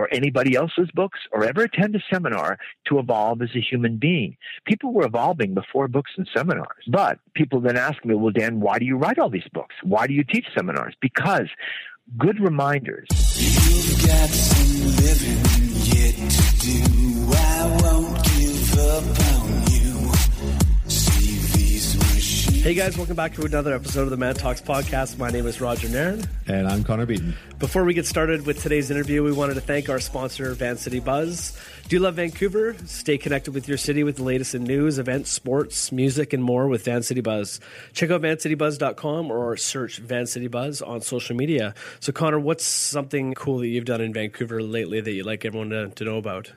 or anybody else's books or ever attend a seminar to evolve as a human being. People were evolving before books and seminars. But people then ask me, well, Dan, why do you write all these books? Why do you teach seminars? Because good reminders. You've got some living yet to do. I won't give up Hey guys, welcome back to another episode of the Man Talks podcast. My name is Roger Nairn. And I'm Connor Beaton. Before we get started with today's interview, we wanted to thank our sponsor, Vancity Buzz. Do you love Vancouver? Stay connected with your city with the latest in news, events, sports, music, and more with Vancity Buzz. Check out vancitybuzz.com or search Vancity Buzz on social media. So, Connor, what's something cool that you've done in Vancouver lately that you'd like everyone to, to know about?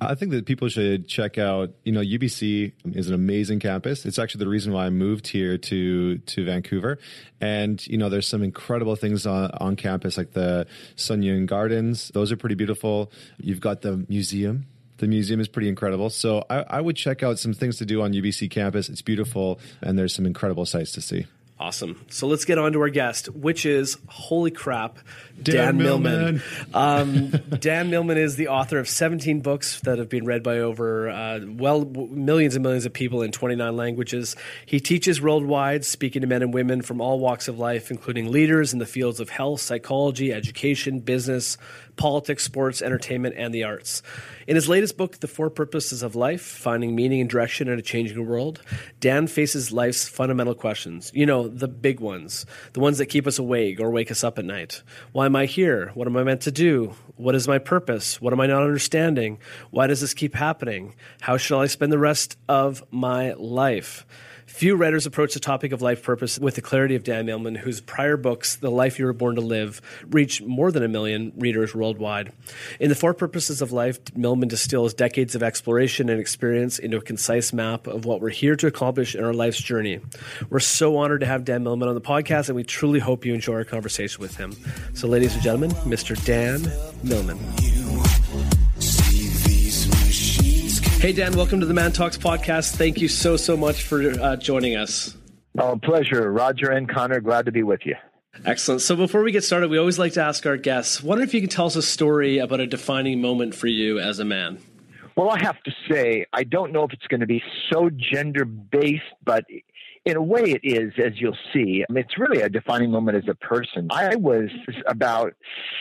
I think that people should check out. You know, UBC is an amazing campus. It's actually the reason why I moved here to to Vancouver. And you know, there's some incredible things on, on campus, like the Sun Yun Gardens. Those are pretty beautiful. You've got the museum. The museum is pretty incredible. So I, I would check out some things to do on UBC campus. It's beautiful, and there's some incredible sights to see. Awesome. So let's get on to our guest, which is holy crap, Dan, Dan Millman. Millman. Um, Dan Millman is the author of 17 books that have been read by over uh, well millions and millions of people in 29 languages. He teaches worldwide, speaking to men and women from all walks of life, including leaders in the fields of health, psychology, education, business, politics, sports, entertainment, and the arts. In his latest book, The Four Purposes of Life Finding Meaning and Direction in a Changing World, Dan faces life's fundamental questions. You know, the big ones, the ones that keep us awake or wake us up at night. Why am I here? What am I meant to do? What is my purpose? What am I not understanding? Why does this keep happening? How shall I spend the rest of my life? Few writers approach the topic of life purpose with the clarity of Dan Millman, whose prior books, The Life You Were Born to Live, reached more than a million readers worldwide. In The Four Purposes of Life, Millman distills decades of exploration and experience into a concise map of what we're here to accomplish in our life's journey. We're so honored to have Dan Millman on the podcast, and we truly hope you enjoy our conversation with him. So, ladies and gentlemen, Mr. Dan Millman. Hey, Dan, welcome to the Man Talks podcast. Thank you so, so much for uh, joining us. Oh, pleasure. Roger and Connor, glad to be with you. Excellent. So before we get started, we always like to ask our guests, wonder if you can tell us a story about a defining moment for you as a man. Well, I have to say, I don't know if it's going to be so gender based, but in a way it is, as you'll see. I mean, it's really a defining moment as a person. I was about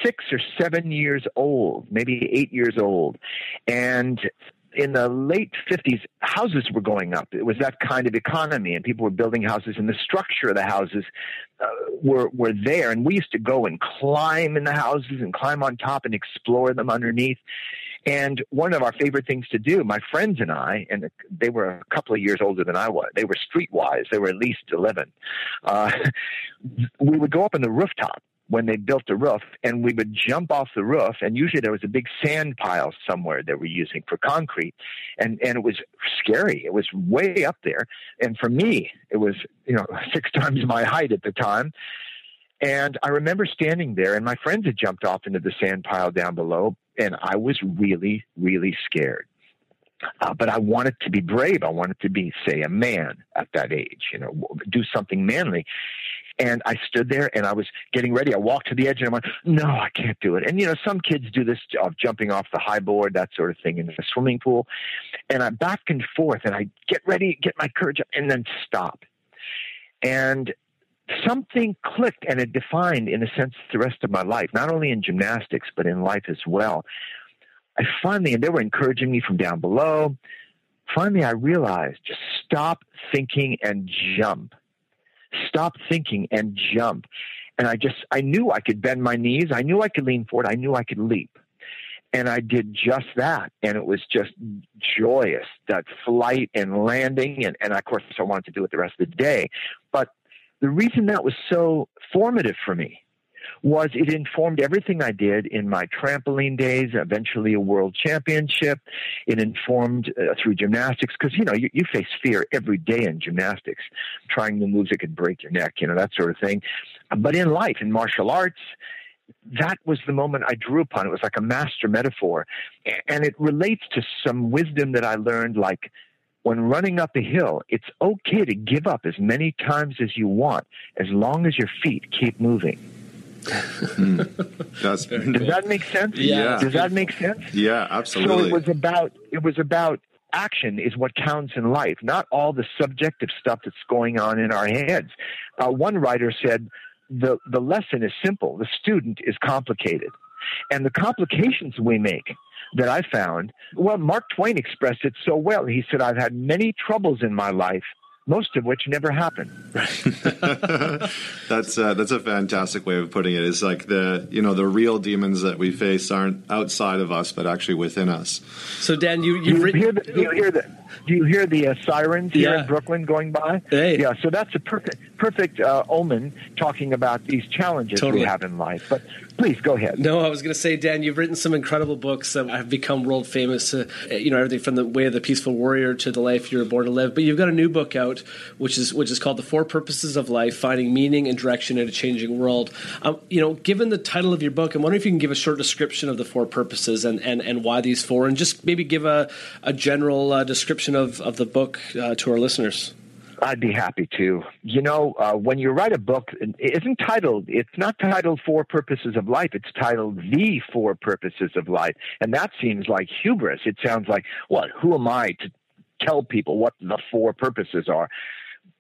six or seven years old, maybe eight years old. And in the late 50s, houses were going up. It was that kind of economy, and people were building houses, and the structure of the houses uh, were were there. And we used to go and climb in the houses and climb on top and explore them underneath. And one of our favorite things to do, my friends and I, and they were a couple of years older than I was. They were streetwise. They were at least 11. Uh, we would go up on the rooftop when they built the roof and we would jump off the roof and usually there was a big sand pile somewhere that we're using for concrete and and it was scary it was way up there and for me it was you know six times my height at the time and i remember standing there and my friends had jumped off into the sand pile down below and i was really really scared uh, but I wanted to be brave. I wanted to be, say, a man at that age, you know, do something manly. And I stood there and I was getting ready. I walked to the edge and I'm like, no, I can't do it. And, you know, some kids do this of jumping off the high board, that sort of thing in the swimming pool. And I back and forth and I get ready, get my courage up and then stop. And something clicked and it defined, in a sense, the rest of my life, not only in gymnastics, but in life as well. I finally, and they were encouraging me from down below. Finally, I realized just stop thinking and jump stop thinking and jump. And I just, I knew I could bend my knees. I knew I could lean forward. I knew I could leap. And I did just that. And it was just joyous, that flight and landing. And, and of course, I wanted to do it the rest of the day. But the reason that was so formative for me was it informed everything I did in my trampoline days, eventually a world championship. It informed uh, through gymnastics because, you know, you, you face fear every day in gymnastics, trying the moves that could break your neck, you know, that sort of thing. But in life, in martial arts, that was the moment I drew upon. It was like a master metaphor. And it relates to some wisdom that I learned, like when running up a hill, it's okay to give up as many times as you want, as long as your feet keep moving. Mm. Does that make sense? Yeah. Does that make sense? Yeah, absolutely. So it was about it was about action is what counts in life, not all the subjective stuff that's going on in our heads. Uh, one writer said the the lesson is simple. The student is complicated, and the complications we make that I found. Well, Mark Twain expressed it so well. He said, "I've had many troubles in my life." Most of which never happen. that's uh, that's a fantastic way of putting it. It's like the you know the real demons that we face aren't outside of us, but actually within us. So Dan, you you written- hear the, you hear the do you hear the uh, sirens here Yeah. in Brooklyn going by? Hey. Yeah, so that's a perfect perfect uh, omen talking about these challenges Totally. we have in life. But please go ahead. No, I was going to say, Dan, you've written some incredible books that have become world famous. Uh, you know, everything from the way of the peaceful warrior to the life you were born to live. But you've got a new book out, which is which is called "The Four Purposes of Life: Finding Meaning and Direction in a Changing World." Um, you know, given the title of your book, I'm wondering if you can give a short description of the four purposes and and, and why these four, and just maybe give a a general uh, description of of the book uh, to our listeners. I'd be happy to. You know, uh, when you write a book, it isn't titled, it's not titled Four Purposes of Life, it's titled The Four Purposes of Life. And that seems like hubris. It sounds like, what, who am I to tell people what the four purposes are?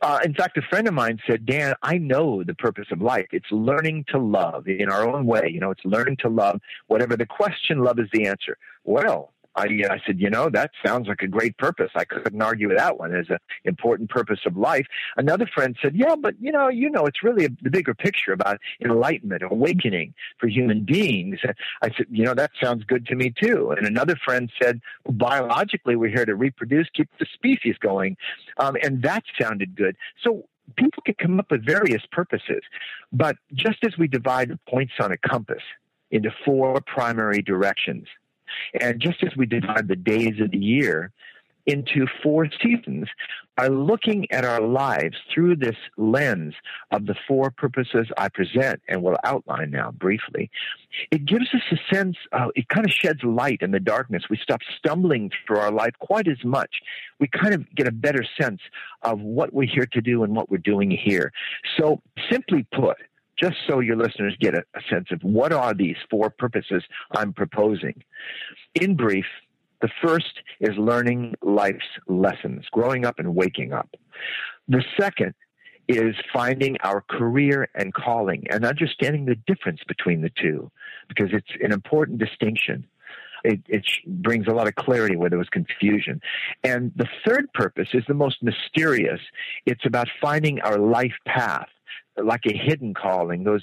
Uh, in fact, a friend of mine said, Dan, I know the purpose of life. It's learning to love in our own way. You know, it's learning to love. Whatever the question, love is the answer. Well, I, I said, you know, that sounds like a great purpose. I couldn't argue with that one as an important purpose of life. Another friend said, yeah, but you know, you know, it's really a, the bigger picture about enlightenment, awakening for human beings. And I said, you know, that sounds good to me too. And another friend said, well, biologically, we're here to reproduce, keep the species going, um, and that sounded good. So people can come up with various purposes, but just as we divide points on a compass into four primary directions. And just as we divide the days of the year into four seasons, by looking at our lives through this lens of the four purposes I present and will outline now briefly, it gives us a sense, uh, it kind of sheds light in the darkness. We stop stumbling through our life quite as much. We kind of get a better sense of what we're here to do and what we're doing here. So, simply put, just so your listeners get a, a, sense of what are these four purposes I'm proposing. In brief, the first is learning life's lessons, growing up and waking up. The second is finding our career and calling and understanding the difference between the two because it's an important distinction. It, it, brings a lot of clarity where there was confusion. And the third purpose is the most mysterious. It's about finding our life path like a hidden calling, those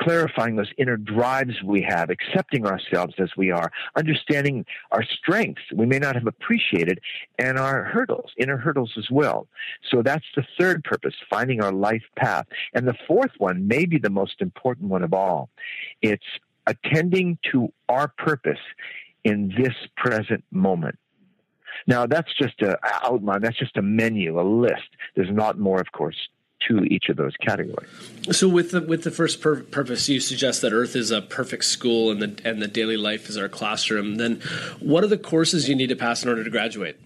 clarifying those inner drives we have, accepting ourselves as we are, understanding our strengths we may not have appreciated, and our hurdles, inner hurdles as well. So that's the third purpose, finding our life path. And the fourth one may be the most important one of all. It's attending to our purpose in this present moment. Now that's just a outline, that's just a menu, a list. There's not more, of course, to each of those categories. So, with the with the first pur- purpose, you suggest that Earth is a perfect school, and the and the daily life is our classroom. Then, what are the courses you need to pass in order to graduate?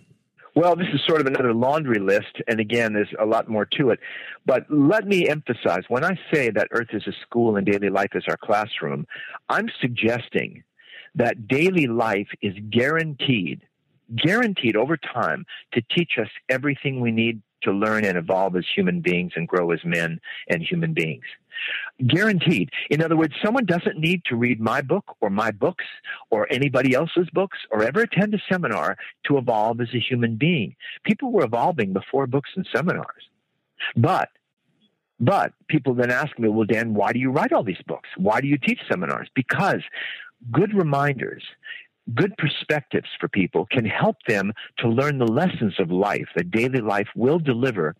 Well, this is sort of another laundry list, and again, there's a lot more to it. But let me emphasize when I say that Earth is a school and daily life is our classroom, I'm suggesting that daily life is guaranteed, guaranteed over time to teach us everything we need to learn and evolve as human beings and grow as men and human beings. Guaranteed. In other words, someone doesn't need to read my book or my books or anybody else's books or ever attend a seminar to evolve as a human being. People were evolving before books and seminars. But but people then ask me, well, Dan, why do you write all these books? Why do you teach seminars? Because good reminders good perspectives for people can help them to learn the lessons of life that daily life will deliver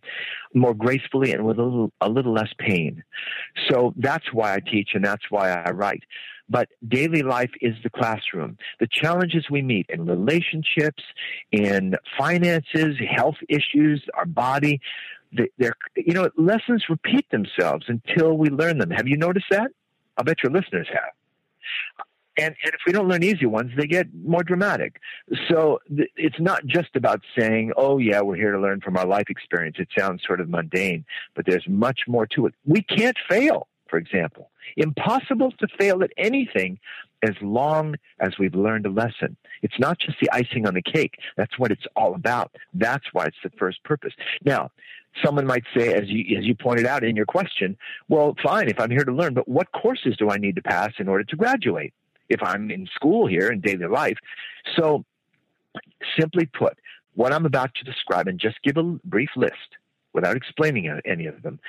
more gracefully and with a little, a little less pain. So that's why I teach and that's why I write. But daily life is the classroom. The challenges we meet in relationships, in finances, health issues, our body, they're, you know, lessons repeat themselves until we learn them. Have you noticed that? I'll bet your listeners have. And, and if we don't learn easy ones, they get more dramatic. So th- it's not just about saying, oh, yeah, we're here to learn from our life experience. It sounds sort of mundane, but there's much more to it. We can't fail. for example. Impossible to fail at anything as long as we've learned a lesson. It's not just the icing on the cake. That's what it's all about. That's why it's the first purpose. Now, someone might say, as you, as you pointed out in your question, well, fine, if I'm here to learn, but what courses do I need to pass in order to graduate? If I'm in school here in daily life. So, simply put, what I'm about to describe, and just give a brief list without explaining any of them,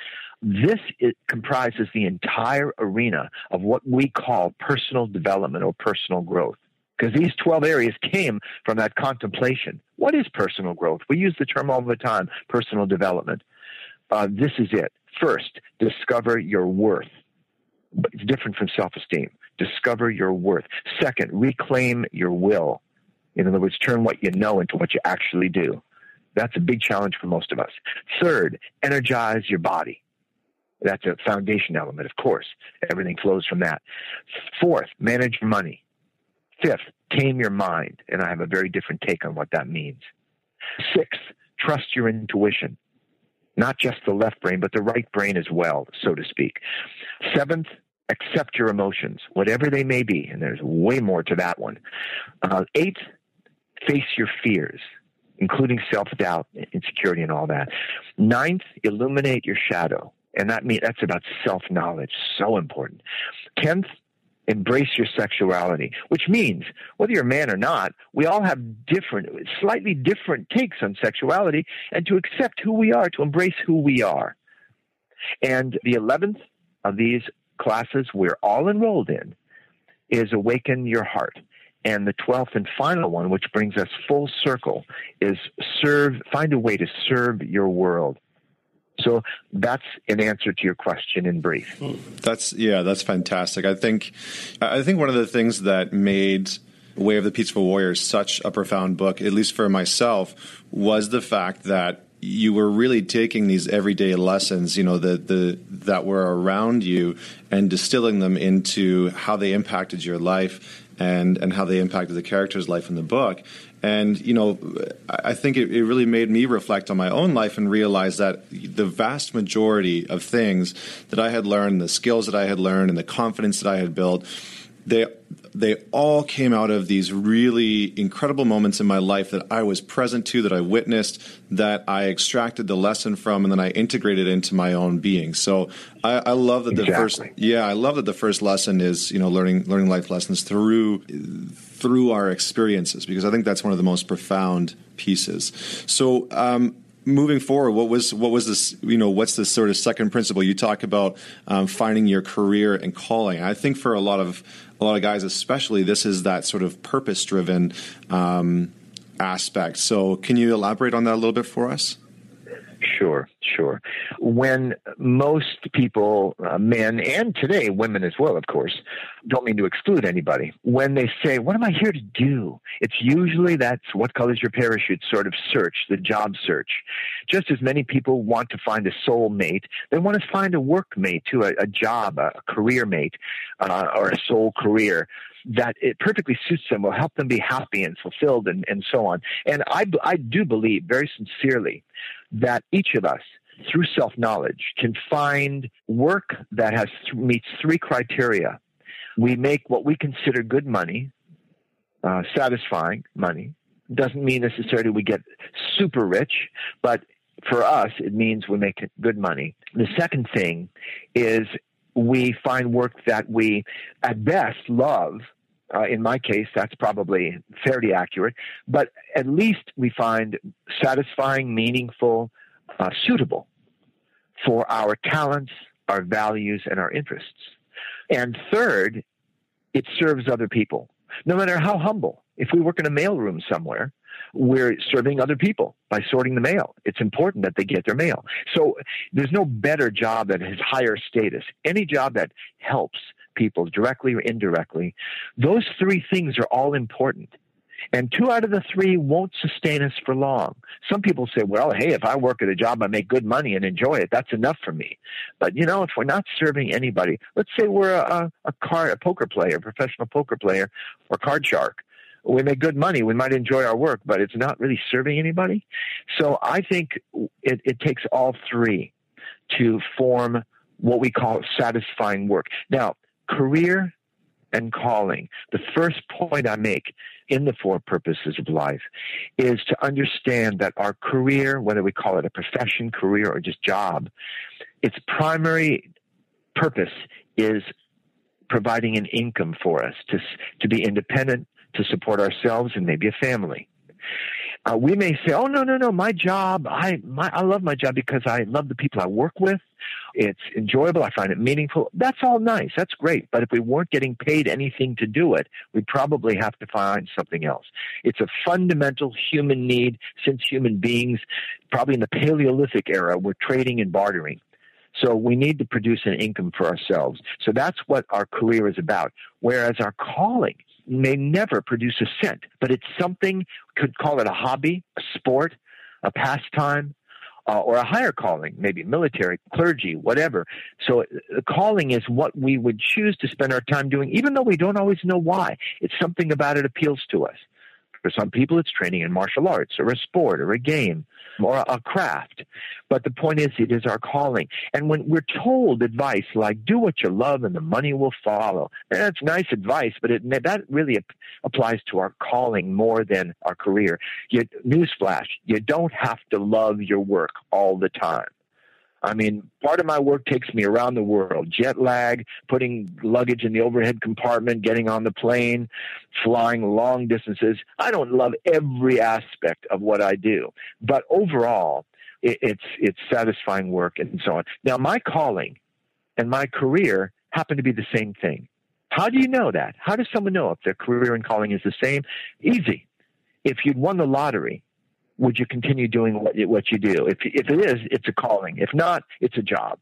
this comprises the entire arena of what we call personal development or personal growth. Because these 12 areas came from that contemplation. What is personal growth? We use the term all the time personal development. Uh, this is it. First, discover your worth. It's different from self esteem. Discover your worth. Second, reclaim your will. In other words, turn what you know into what you actually do. That's a big challenge for most of us. Third, energize your body. That's a foundation element, of course. Everything flows from that. Fourth, manage money. Fifth, tame your mind. And I have a very different take on what that means. Sixth, trust your intuition. Not just the left brain, but the right brain as well, so to speak. Seventh, accept your emotions, whatever they may be. And there's way more to that one. Uh, eighth, face your fears including self doubt, insecurity, and all that. Ninth, illuminate your shadow. And that means that's about self knowledge. So important. Tenth, embrace your sexuality, which means whether you're a man or not, we all have different, slightly different takes on sexuality and to accept who we are, to embrace who we are. And the 11th of these classes we're all enrolled in is Awaken Your Heart. And the 12th and final one, which brings us full circle, is serve, find a way to serve your world. So that's an answer to your question in brief. That's yeah, that's fantastic. I think I think one of the things that made Way of the Peaceful Warrior such a profound book, at least for myself, was the fact that you were really taking these everyday lessons, you know, the, the that were around you and distilling them into how they impacted your life and and how they impacted the character's life in the book. And you know, I think it, it, really made me reflect on my own life and realize that the vast majority of things that I had learned, the skills that I had learned, and the confidence that I had built, they they all came out of these really incredible moments in my life that I was present to, that I witnessed, that I extracted the lesson from, and then I integrated into my own being. So I, I love that exactly. the first, yeah, I love that the first lesson is you know learning learning life lessons through through our experiences because I think that's one of the most profound pieces. So. Um, moving forward, what was what was this? You know, what's this sort of second principle? You talk about um, finding your career and calling. I think for a lot of a lot of guys, especially, this is that sort of purpose driven um, aspect. So, can you elaborate on that a little bit for us? Sure, sure. When most people, uh, men and today women as well, of course, don't mean to exclude anybody, when they say, What am I here to do? It's usually that's what colors your parachute sort of search, the job search. Just as many people want to find a soul mate, they want to find a work mate too, a, a job, a, career mate, uh, or a soul career that it perfectly suits them, will help them be happy and fulfilled and, and so on. And I, I do believe very sincerely that each of us through self knowledge can find work that has meets three criteria. We make what we consider good money, uh, satisfying money. Doesn't mean necessarily we get super rich, but for us, it means we make good money. The second thing is we find work that we, at best, love. Uh, in my case, that's probably fairly accurate, but at least we find satisfying, meaningful, uh, suitable for our talents, our values, and our interests. And third, it serves other people, no matter how humble. If we work in a mailroom somewhere, we're serving other people by sorting the mail. It's important that they get their mail. So there's no better job that has higher status. Any job that helps people directly or indirectly, those three things are all important. And two out of the three won't sustain us for long. Some people say, well, hey, if I work at a job, I make good money and enjoy it. That's enough for me. But, you know, if we're not serving anybody, let's say we're a, a, card, a poker player, professional poker player, or card shark. We make good money. We might enjoy our work, but it's not really serving anybody. So I think it, it takes all three to form what we call satisfying work. Now, career and calling. The first point I make in the four purposes of life is to understand that our career, whether we call it a profession, career, or just job, its primary purpose is providing an income for us to, to be independent, to support ourselves and maybe a family. Uh, we may say, "Oh no, no, no! My job, I, my, I love my job because I love the people I work with. It's enjoyable. I find it meaningful. That's all nice. That's great. But if we weren't getting paid anything to do it, we'd probably have to find something else. It's a fundamental human need since human beings, probably in the Paleolithic era, were trading and bartering. So we need to produce an income for ourselves. So that's what our career is about. Whereas our calling may never produce a cent, but it's something, could call it a hobby, a sport, a pastime, uh, or a higher calling, maybe military, clergy, whatever. So the calling is what we would choose to spend our time doing, even though we don't always know why. It's something about it appeals to us. For some people, it's training in martial arts or a sport or a game or a craft. But the point is, it is our calling. And when we're told advice like, do what you love and the money will follow, that's nice advice, but it, that really applies to our calling more than our career. Newsflash, you don't have to love your work all the time. I mean, part of my work takes me around the world. Jet lag, putting luggage in the overhead compartment, getting on the plane, flying long distances. I don't love every aspect of what I do, but overall, it, it's it's satisfying work and so on. Now, my calling and my career happen to be the same thing. How do you know that? How does someone know if their career and calling is the same? Easy. If you'd won the lottery would you continue doing what, what you do? If, if it is, it's a calling. If not, it's a job.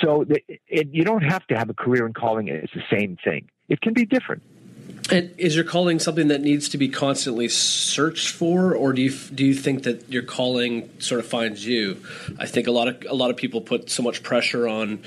So the, it, you don't have to have a career in calling. It's the same thing. It can be different. And is your calling something that needs to be constantly searched for, or do you do you think that your calling sort of finds you? I think a lot of a lot of people put so much pressure on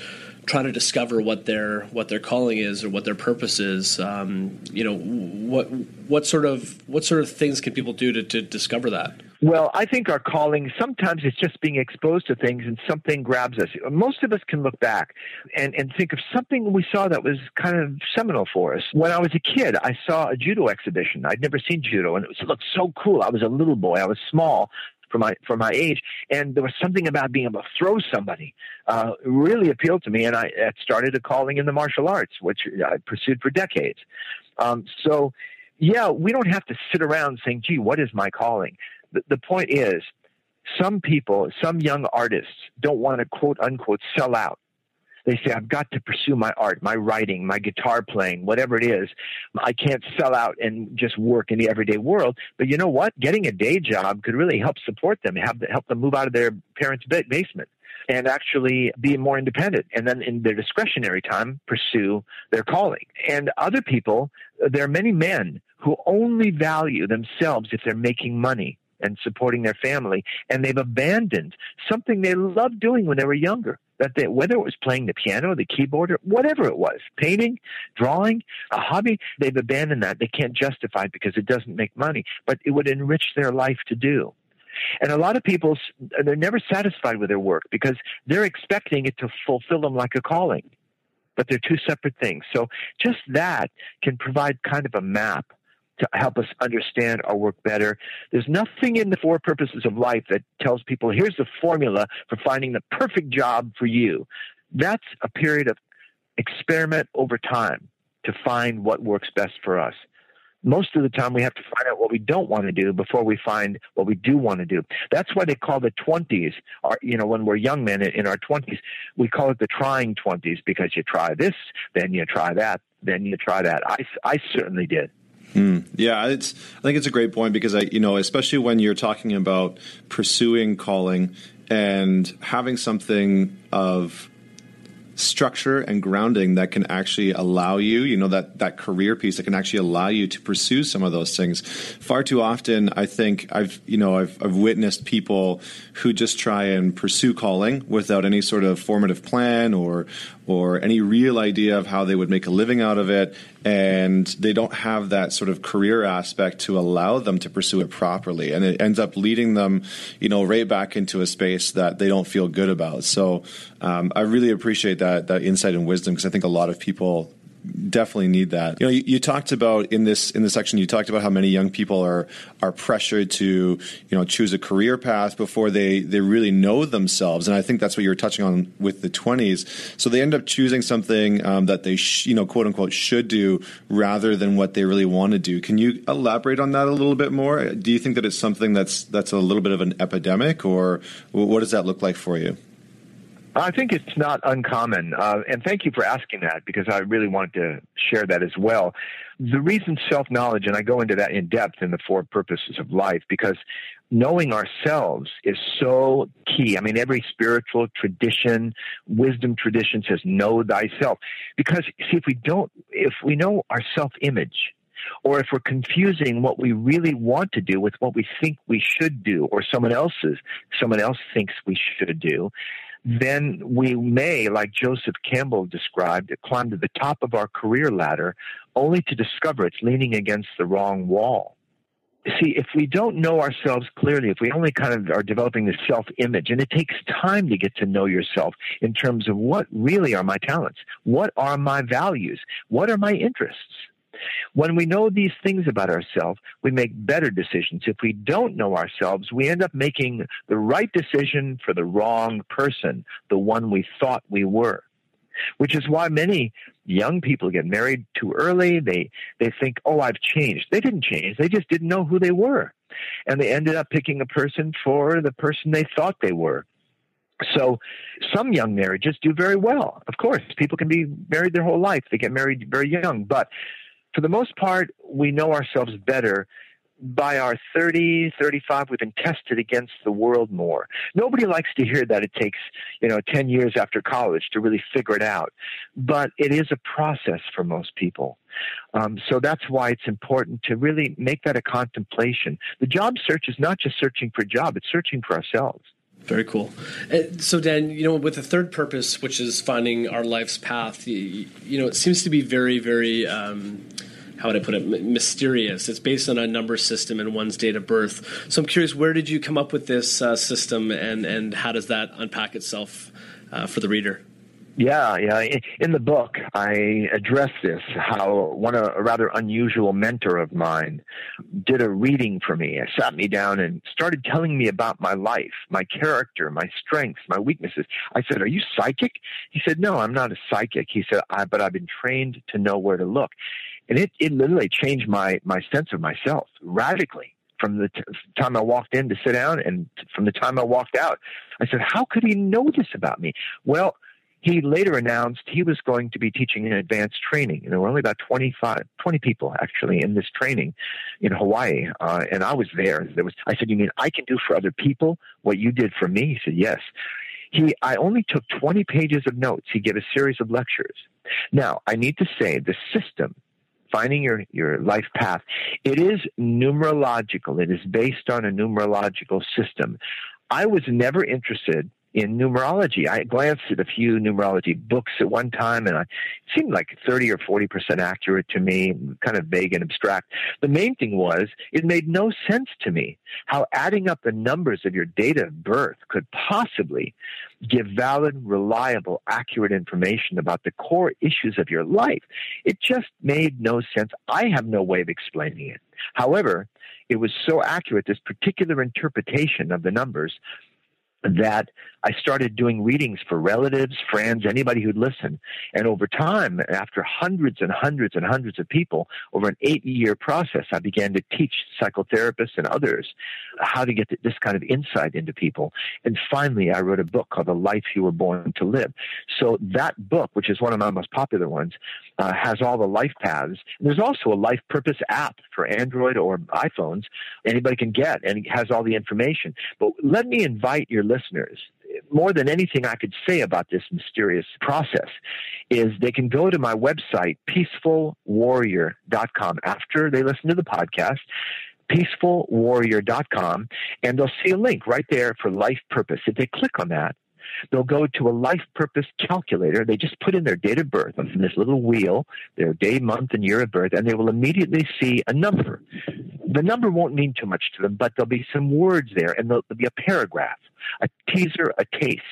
trying to discover what their what their calling is or what their purpose is. Um, you know, what what sort of what sort of things can people do to, to discover that? Well, I think our calling sometimes it's just being exposed to things and something grabs us. Most of us can look back and, and think of something we saw that was kind of seminal for us. When I was a kid, I saw a judo exhibition. I'd never seen judo and it, was, it looked so cool. I was a little boy. I was small for my for my age, and there was something about being able to throw somebody uh, really appealed to me, and I started a calling in the martial arts, which I pursued for decades. Um, so, yeah, we don't have to sit around saying, "Gee, what is my calling?" The, the point is, some people, some young artists, don't want to quote unquote sell out they say, I've got to pursue my art, my writing, my guitar playing, whatever it is. I can't sell out and just work in the everyday world. But you know what? Getting a day job could really help support them, help them move out of their parents' basement and actually be more independent and then in their discretionary time pursue their calling. And other people, there are many men who only value themselves if they're making money and supporting their family and they've abandoned something they loved doing when they were younger that they, whether it was playing the piano, the keyboard, or whatever it was, painting, drawing, a hobby, they've abandoned that. They can't justify it because it doesn't make money, but it would enrich their life to do. And a lot of people, they're never satisfied with their work because they're expecting it to fulfill them like a calling. But they're two separate things. So just that can provide kind of a map to help us understand our work better. There's nothing in the four purposes of life that tells people here's the formula for finding the perfect job for you. That's a period of experiment over time to find what works best for us. Most of the time, we have to find out what we don't want to do before we find what we do want to do. That's why they call the 20s, or, you know, when we're young men in our 20s, we call it the trying 20s because you try this, then you try that, then you try that. I, I certainly did. Mm, yeah, it's. I think it's a great point because I, you know, especially when you're talking about pursuing calling and having something of structure and grounding that can actually allow you, you know, that that career piece that can actually allow you to pursue some of those things. Far too often, I think I've, you know, I've, I've witnessed people who just try and pursue calling without any sort of formative plan or or any real idea of how they would make a living out of it and they don't have that sort of career aspect to allow them to pursue it properly and it ends up leading them you know right back into a space that they don't feel good about so um, i really appreciate that that insight and wisdom because i think a lot of people definitely need that. You know, you, you, talked about in this in this section. You talked about how many young people are are pressured to you know choose a career path before they they really know themselves, and I think that's what you were touching on with the twenties. So they end up choosing something um, that they sh- you know quote unquote should do rather than what they really want to do. Can you elaborate on that a little bit more? Do you think that it's something that's that's a little bit of an epidemic, or what does that look like for you? I think it's not uncommon. Uh, and thank you for asking that because I really wanted to share that as well. The reason self knowledge, and I go into that in depth in the four purposes of life, because knowing ourselves is so key. I mean, every spiritual tradition, wisdom tradition says, know thyself. Because, see, if we don't, if we know our self image, or if we're confusing what we really want to do with what we think we should do or someone else's someone else thinks we should do then we may, like Joseph Campbell described, climb to the top of our career ladder only to discover it's leaning against the wrong wall. See, if we don't know ourselves clearly, if we only kind of are developing this self image, and it takes time to get to know yourself in terms of what really are my talents, what are my values, what are my interests, when we know these things about ourselves, we make better decisions. If we don't know ourselves, we end up making the right decision for the wrong person, the one we thought we were. Which is why many young people get married too early. They they think, "Oh, I've changed." They didn't change. They just didn't know who they were. And they ended up picking a person for the person they thought they were. So some young marriages do very well. Of course, people can be married their whole life. They get married very young, but for the most part, we know ourselves better by our 30, 35, we've been tested against the world more. Nobody likes to hear that it takes, you know, 10 years after college to really figure it out. But it is a process for most people. Um, so that's why it's important to really make that a contemplation. The job search is not just searching for a job, it's searching for ourselves. Very cool. So, Dan, you know, with the third purpose, which is finding our life's path, you, you know, it seems to be very, very, um, how would I put it, mysterious. It's based on a number system and one's date of birth. So, I'm curious, where did you come up with this uh, system, and and how does that unpack itself uh, for the reader? Yeah, yeah. In the book, I address this how one a rather unusual mentor of mine did a reading for me. It sat me down and started telling me about my life, my character, my strengths, my weaknesses. I said, "Are you psychic?" He said, "No, I'm not a psychic." He said, I, "But I've been trained to know where to look," and it it literally changed my my sense of myself radically from the t- time I walked in to sit down and t- from the time I walked out. I said, "How could he know this about me?" Well he later announced he was going to be teaching an advanced training. And there were only about 25, 20 people actually in this training in Hawaii. Uh, and I was there. There was, I said, you mean I can do for other people what you did for me? He said, yes. He, I only took 20 pages of notes. He gave a series of lectures. Now, I need to say the system finding your, your life path, it is numerological. It is based on a numerological system. I was never interested in numerology. I glanced at a few numerology books at one time, and it seemed like 30 or 40 percent accurate to me, kind of vague and abstract. The main thing was it made no sense to me how adding up the numbers of your date of birth could possibly give valid, reliable, accurate information about the core issues of your life. It just made no sense. I have no way of explaining it. However, it was so accurate, this particular interpretation of the numbers, that I started doing readings for relatives, friends, anybody who'd listen. And over time, after hundreds and hundreds and hundreds of people, over an eight year process, I began to teach psychotherapists and others how to get this kind of insight into people. And finally, I wrote a book called The Life You Were Born to Live. So that book, which is one of my most popular ones, uh, has all the life paths. And there's also a life purpose app for Android or iPhones anybody can get, and it has all the information. But let me invite your listeners more than anything I could say about this mysterious process is they can go to my website, peacefulwarrior.com, after they listen to the podcast peacefulwarrior.com, and they'll see a link right there for life purpose. If they click on that, they'll go to a life purpose calculator. They just put in their date of birth on this little wheel, their day, month, and year of birth, and they will immediately see a number. The number won't mean too much to them, but there'll be some words there, and there'll be a paragraph, a teaser, a taste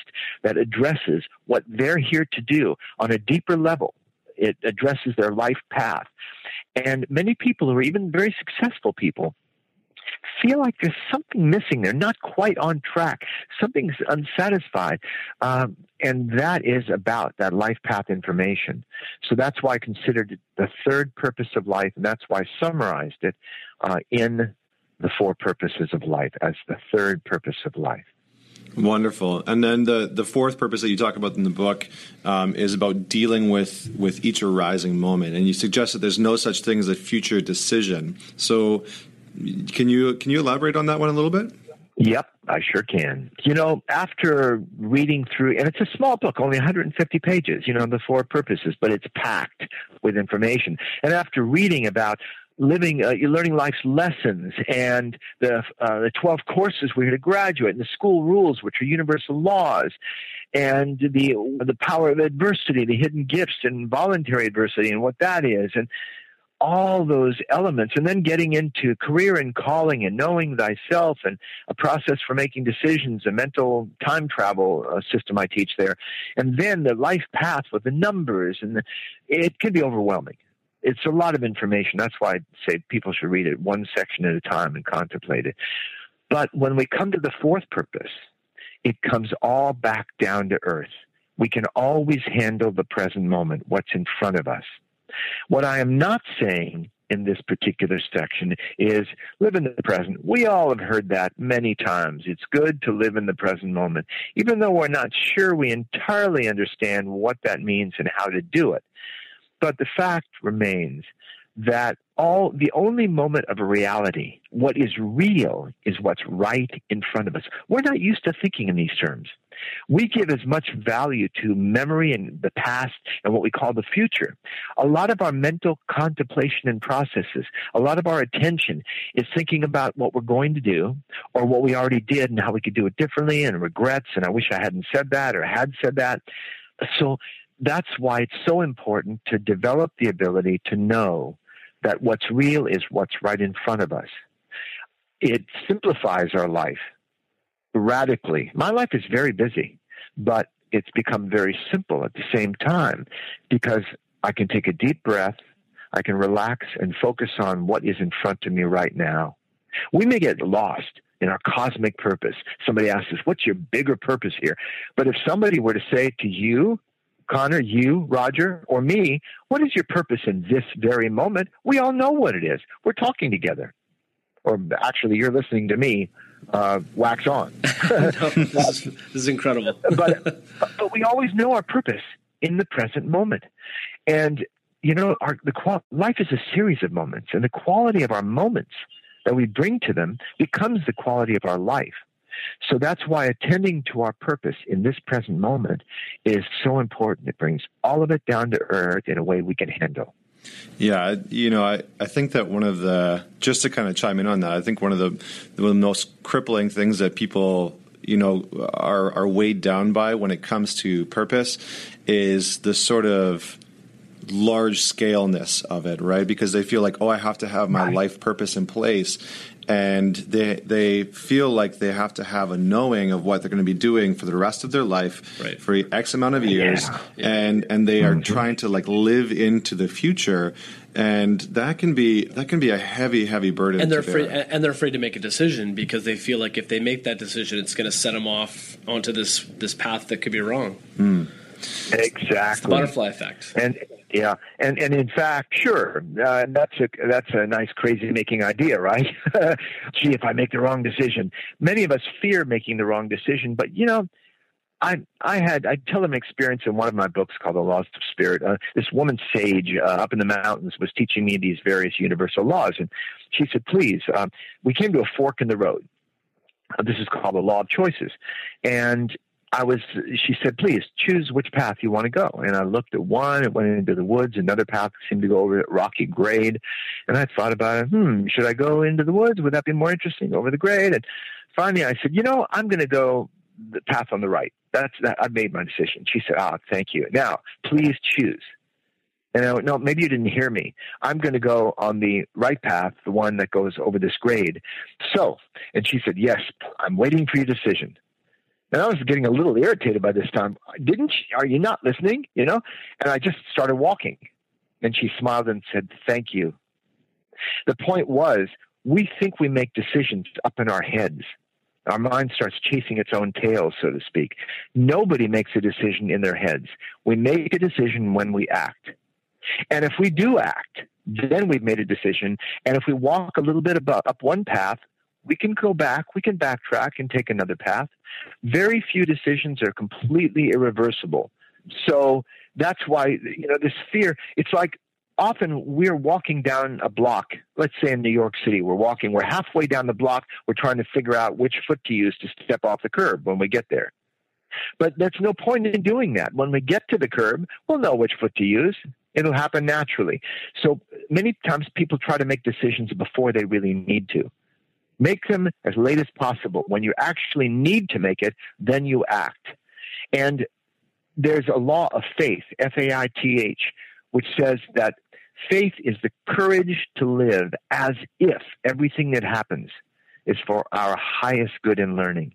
that addresses what they're here to do on a deeper level. It addresses their life path. And many people, who are even very successful people, feel like there's something missing. They're not quite on track. Something's unsatisfied. Um, and that is about that life path information. So that's why I considered the third purpose of life, and that's why I summarized it uh, in the four purposes of life as the third purpose of life. Wonderful. And then the, the fourth purpose that you talk about in the book um, is about dealing with, with each arising moment. And you suggest that there's no such thing as a future decision. So can you can you elaborate on that one a little bit? Yep, I sure can. You know, after reading through, and it's a small book, only 150 pages, you know, the four purposes, but it's packed with information. And after reading about living, uh, you're learning life's lessons and the, uh, the 12 courses we're going to graduate and the school rules, which are universal laws and the, the power of adversity, the hidden gifts and voluntary adversity and what that is. And, all those elements and then getting into career and calling and knowing thyself and a process for making decisions, a mental time travel uh, system I teach there. And then the life path with the numbers and the, it can be overwhelming. It's a lot of information. That's why I say people should read it one section at a time and contemplate it. But when we come to the fourth purpose, it comes all back down to earth. We can always handle the present moment, what's in front of us. What I am not saying in this particular section is live in the present. We all have heard that many times. It's good to live in the present moment, even though we're not sure we entirely understand what that means and how to do it. But the fact remains that all the only moment of reality, what is real is what's right in front of us. We're not used to thinking in these terms. We give as much value to memory and the past and what we call the future. A lot of our mental contemplation and processes, a lot of our attention is thinking about what we're going to do or what we already did and how we could do it differently and regrets and I wish I hadn't said that or had said that. So that's why it's so important to develop the ability to know that what's real is what's right in front of us. It simplifies our life radically. My life is very busy, but it's become very simple at the same time because I can take a deep breath, I can relax and focus on what is in front of me right now. We may get lost in our cosmic purpose. Somebody asks us, What's your bigger purpose here? But if somebody were to say to you, Connor, you, Roger, or me, what is your purpose in this very moment? We all know what it is. We're talking together. Or actually, you're listening to me uh, wax on. no, this, is, this, is, incredible. but but we always know our purpose in the present moment, and you know, our the qual- life is a series of moments, and the quality of our moments that we bring to them becomes the quality of our life. So that's why attending to our purpose in this present moment is so important. It brings all of it down to earth in a way we can handle. Yeah, you know, I, I think that one of the, just to kind of chime in on that, I think one of the, the most crippling things that people, you know, are, are weighed down by when it comes to purpose is the sort of large scaleness of it, right? Because they feel like, oh, I have to have my right. life purpose in place and they they feel like they have to have a knowing of what they're going to be doing for the rest of their life right. for X amount of years, yeah. Yeah. and and they are mm-hmm. trying to like live into the future, and that can be that can be a heavy heavy burden. And they're afraid and they're afraid to make a decision because they feel like if they make that decision, it's going to set them off onto this this path that could be wrong. Mm. Exactly, butterfly effect. And yeah, and and in fact, sure, uh, that's a that's a nice crazy making idea, right? Gee, if I make the wrong decision, many of us fear making the wrong decision, but you know. I I had I tell them experience in one of my books called The Laws of Spirit. Uh, this woman sage uh, up in the mountains was teaching me these various universal laws, and she said, "Please, um, we came to a fork in the road. Uh, this is called the law of choices, and I was, she said, please choose which path you want to go. And I looked at one, it went into the woods. Another path seemed to go over a rocky grade. And I thought about it, hmm, should I go into the woods? Would that be more interesting over the grade? And finally I said, you know, I'm going to go the path on the right. That's that. I made my decision. She said, ah, thank you. Now, please choose. And I went, no, maybe you didn't hear me. I'm going to go on the right path, the one that goes over this grade. So, and she said, yes, I'm waiting for your decision. And I was getting a little irritated by this time. Didn't she, are you not listening? You know? And I just started walking. And she smiled and said, thank you. The point was, we think we make decisions up in our heads. Our mind starts chasing its own tail, so to speak. Nobody makes a decision in their heads. We make a decision when we act. And if we do act, then we've made a decision. And if we walk a little bit up one path, we can go back, we can backtrack and take another path. Very few decisions are completely irreversible. So that's why, you know, this fear, it's like often we're walking down a block. Let's say in New York City, we're walking, we're halfway down the block, we're trying to figure out which foot to use to step off the curb when we get there. But there's no point in doing that. When we get to the curb, we'll know which foot to use. It'll happen naturally. So many times people try to make decisions before they really need to. Make them as late as possible. When you actually need to make it, then you act. And there's a law of faith, F A I T H, which says that faith is the courage to live as if everything that happens is for our highest good and learning.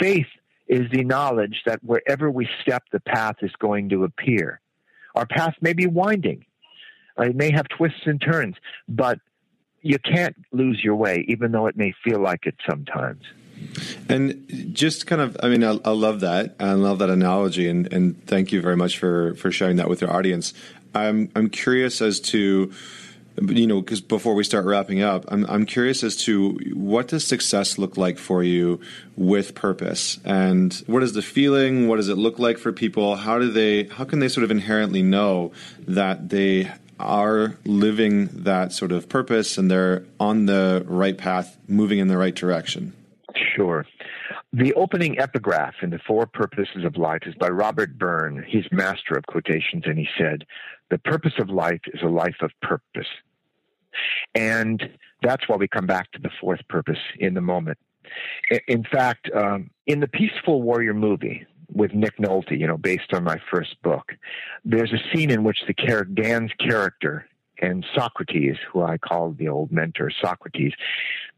Faith is the knowledge that wherever we step, the path is going to appear. Our path may be winding, it may have twists and turns, but you can't lose your way, even though it may feel like it sometimes. And just kind of, I mean, I, I love that. I love that analogy, and, and thank you very much for for sharing that with your audience. I'm I'm curious as to you know, because before we start wrapping up, I'm I'm curious as to what does success look like for you with purpose, and what is the feeling? What does it look like for people? How do they? How can they sort of inherently know that they are living that sort of purpose and they're on the right path, moving in the right direction? Sure. The opening epigraph in The Four Purposes of Life is by Robert Byrne. He's master of quotations, and he said, The purpose of life is a life of purpose. And that's why we come back to the fourth purpose in the moment. In fact, um, in the Peaceful Warrior movie with Nick Nolte, you know, based on my first book, there's a scene in which the Dan's character and Socrates, who I call the old mentor Socrates,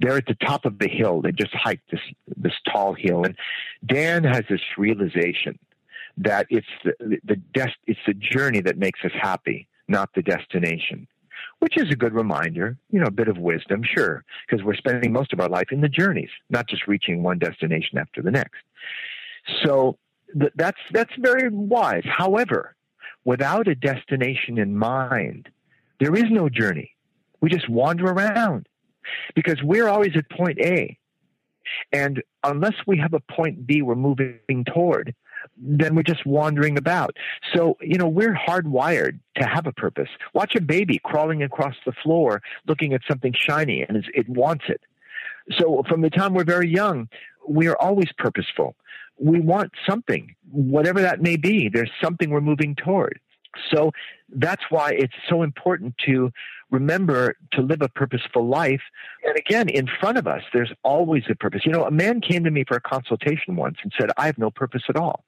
they're at the top of the hill. They just hiked this this tall hill, and Dan has this realization that it's the the, the it's the journey that makes us happy, not the destination. Which is a good reminder, you know, a bit of wisdom, sure, because we're spending most of our life in the journeys, not just reaching one destination after the next. So th- that's that's very wise. However, without a destination in mind, there is no journey. We just wander around because we're always at point A. And unless we have a point B we're moving toward, then we're just wandering about. So, you know, we're hardwired to have a purpose. Watch a baby crawling across the floor looking at something shiny and it wants it. So, from the time we're very young, we are always purposeful. We want something, whatever that may be. There's something we're moving toward. So that's why it's so important to remember to live a purposeful life. And again, in front of us, there's always a purpose. You know, a man came to me for a consultation once and said, I have no purpose at all.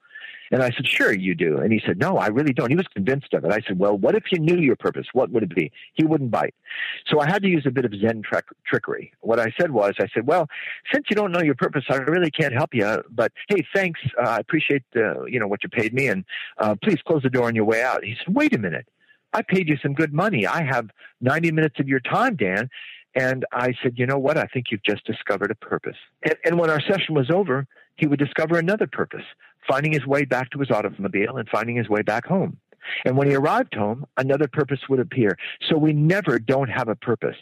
And I said, Sure, you do. And he said, No, I really don't. He was convinced of it. I said, Well, what if you knew your purpose? What would it be? He wouldn't bite. So I had to use a bit of Zen trick- trickery. What I said was, I said, Well, since you don't know your purpose, I really can't help you. But hey, thanks. Uh, I appreciate uh, you know what you paid me, and uh, please close the door on your way out. He said, Wait a minute. I paid you some good money. I have 90 minutes of your time, Dan. And I said, you know what? I think you've just discovered a purpose. And, and when our session was over, he would discover another purpose, finding his way back to his automobile and finding his way back home. And when he arrived home, another purpose would appear. So we never don't have a purpose.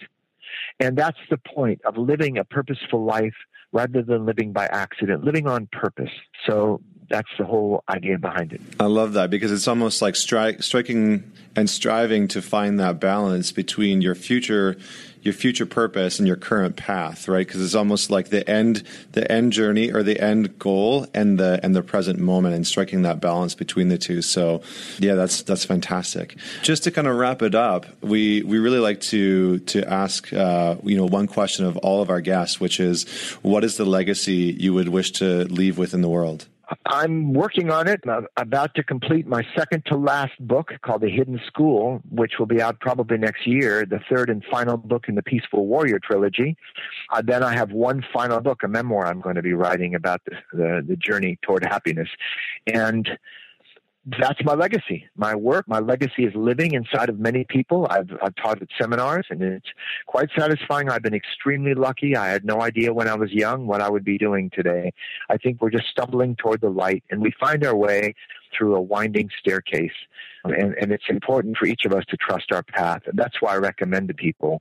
And that's the point of living a purposeful life rather than living by accident, living on purpose. So that's the whole idea behind it. I love that because it's almost like stri- striking and striving to find that balance between your future your future purpose and your current path, right? Because it's almost like the end, the end journey or the end goal and the and the present moment, and striking that balance between the two. So, yeah, that's that's fantastic. Just to kind of wrap it up, we we really like to to ask uh, you know one question of all of our guests, which is, what is the legacy you would wish to leave within the world? I'm working on it. I'm about to complete my second to last book called The Hidden School, which will be out probably next year, the third and final book in the Peaceful Warrior trilogy. Uh, then I have one final book, a memoir I'm going to be writing about the, the, the journey toward happiness. And that's my legacy. My work, my legacy is living inside of many people. I've, I've taught at seminars and it's quite satisfying. I've been extremely lucky. I had no idea when I was young what I would be doing today. I think we're just stumbling toward the light and we find our way through a winding staircase. And, and it's important for each of us to trust our path. And that's why I recommend to people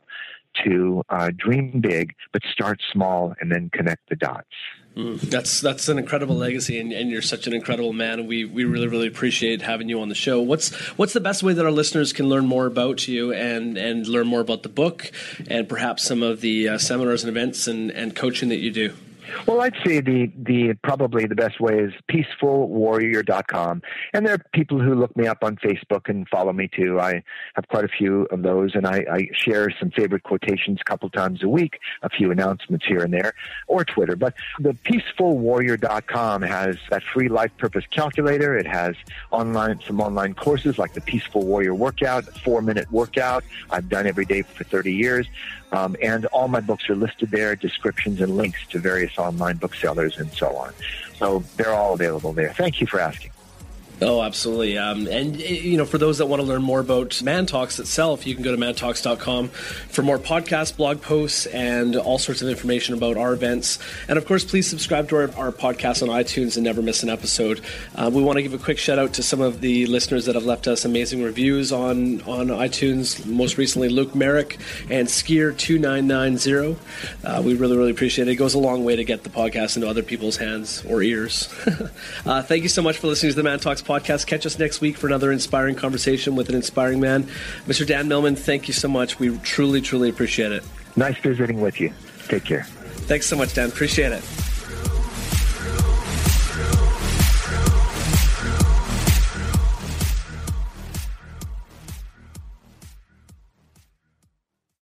to uh, dream big, but start small and then connect the dots. Mm, that's that's an incredible legacy, and, and, you're such an incredible man, we, we really really appreciate having you on the show. What's what's the best way that our listeners can learn more about you and and learn more about the book, and perhaps some of the uh, seminars and events and, and coaching that you do? Well, I'd say the, the probably the best way is peacefulwarrior.com. And there are people who look me up on Facebook and follow me too. I have quite a few of those, and I, I share some favorite quotations a couple times a week, a few announcements here and there, or Twitter. But the peacefulwarrior.com has that free life purpose calculator. It has online some online courses like the Peaceful Warrior Workout, four minute workout I've done every day for 30 years. Um, and all my books are listed there, descriptions and links to various online booksellers and so on. So they're all available there. Thank you for asking. Oh, absolutely. Um, and, eh, you know, for those that want to learn more about Man Talks itself, you can go to mantalks.com for more podcasts, blog posts, and all sorts of information about our events. And of course, please subscribe to our, our podcast on iTunes and never miss an episode. Uh, we want to give a quick shout out to some of the listeners that have left us amazing reviews on, on iTunes. Most recently, Luke Merrick and Skier2990. Uh, we really, really appreciate it. It goes a long way to get the podcast into other people's hands or ears. uh, thank you so much for listening to the Man Talks podcast. Catch us next week for another inspiring conversation with an inspiring man. Mr. Dan Millman, thank you so much. We truly, truly appreciate it. Nice visiting with you. Take care. Thanks so much, Dan. Appreciate it.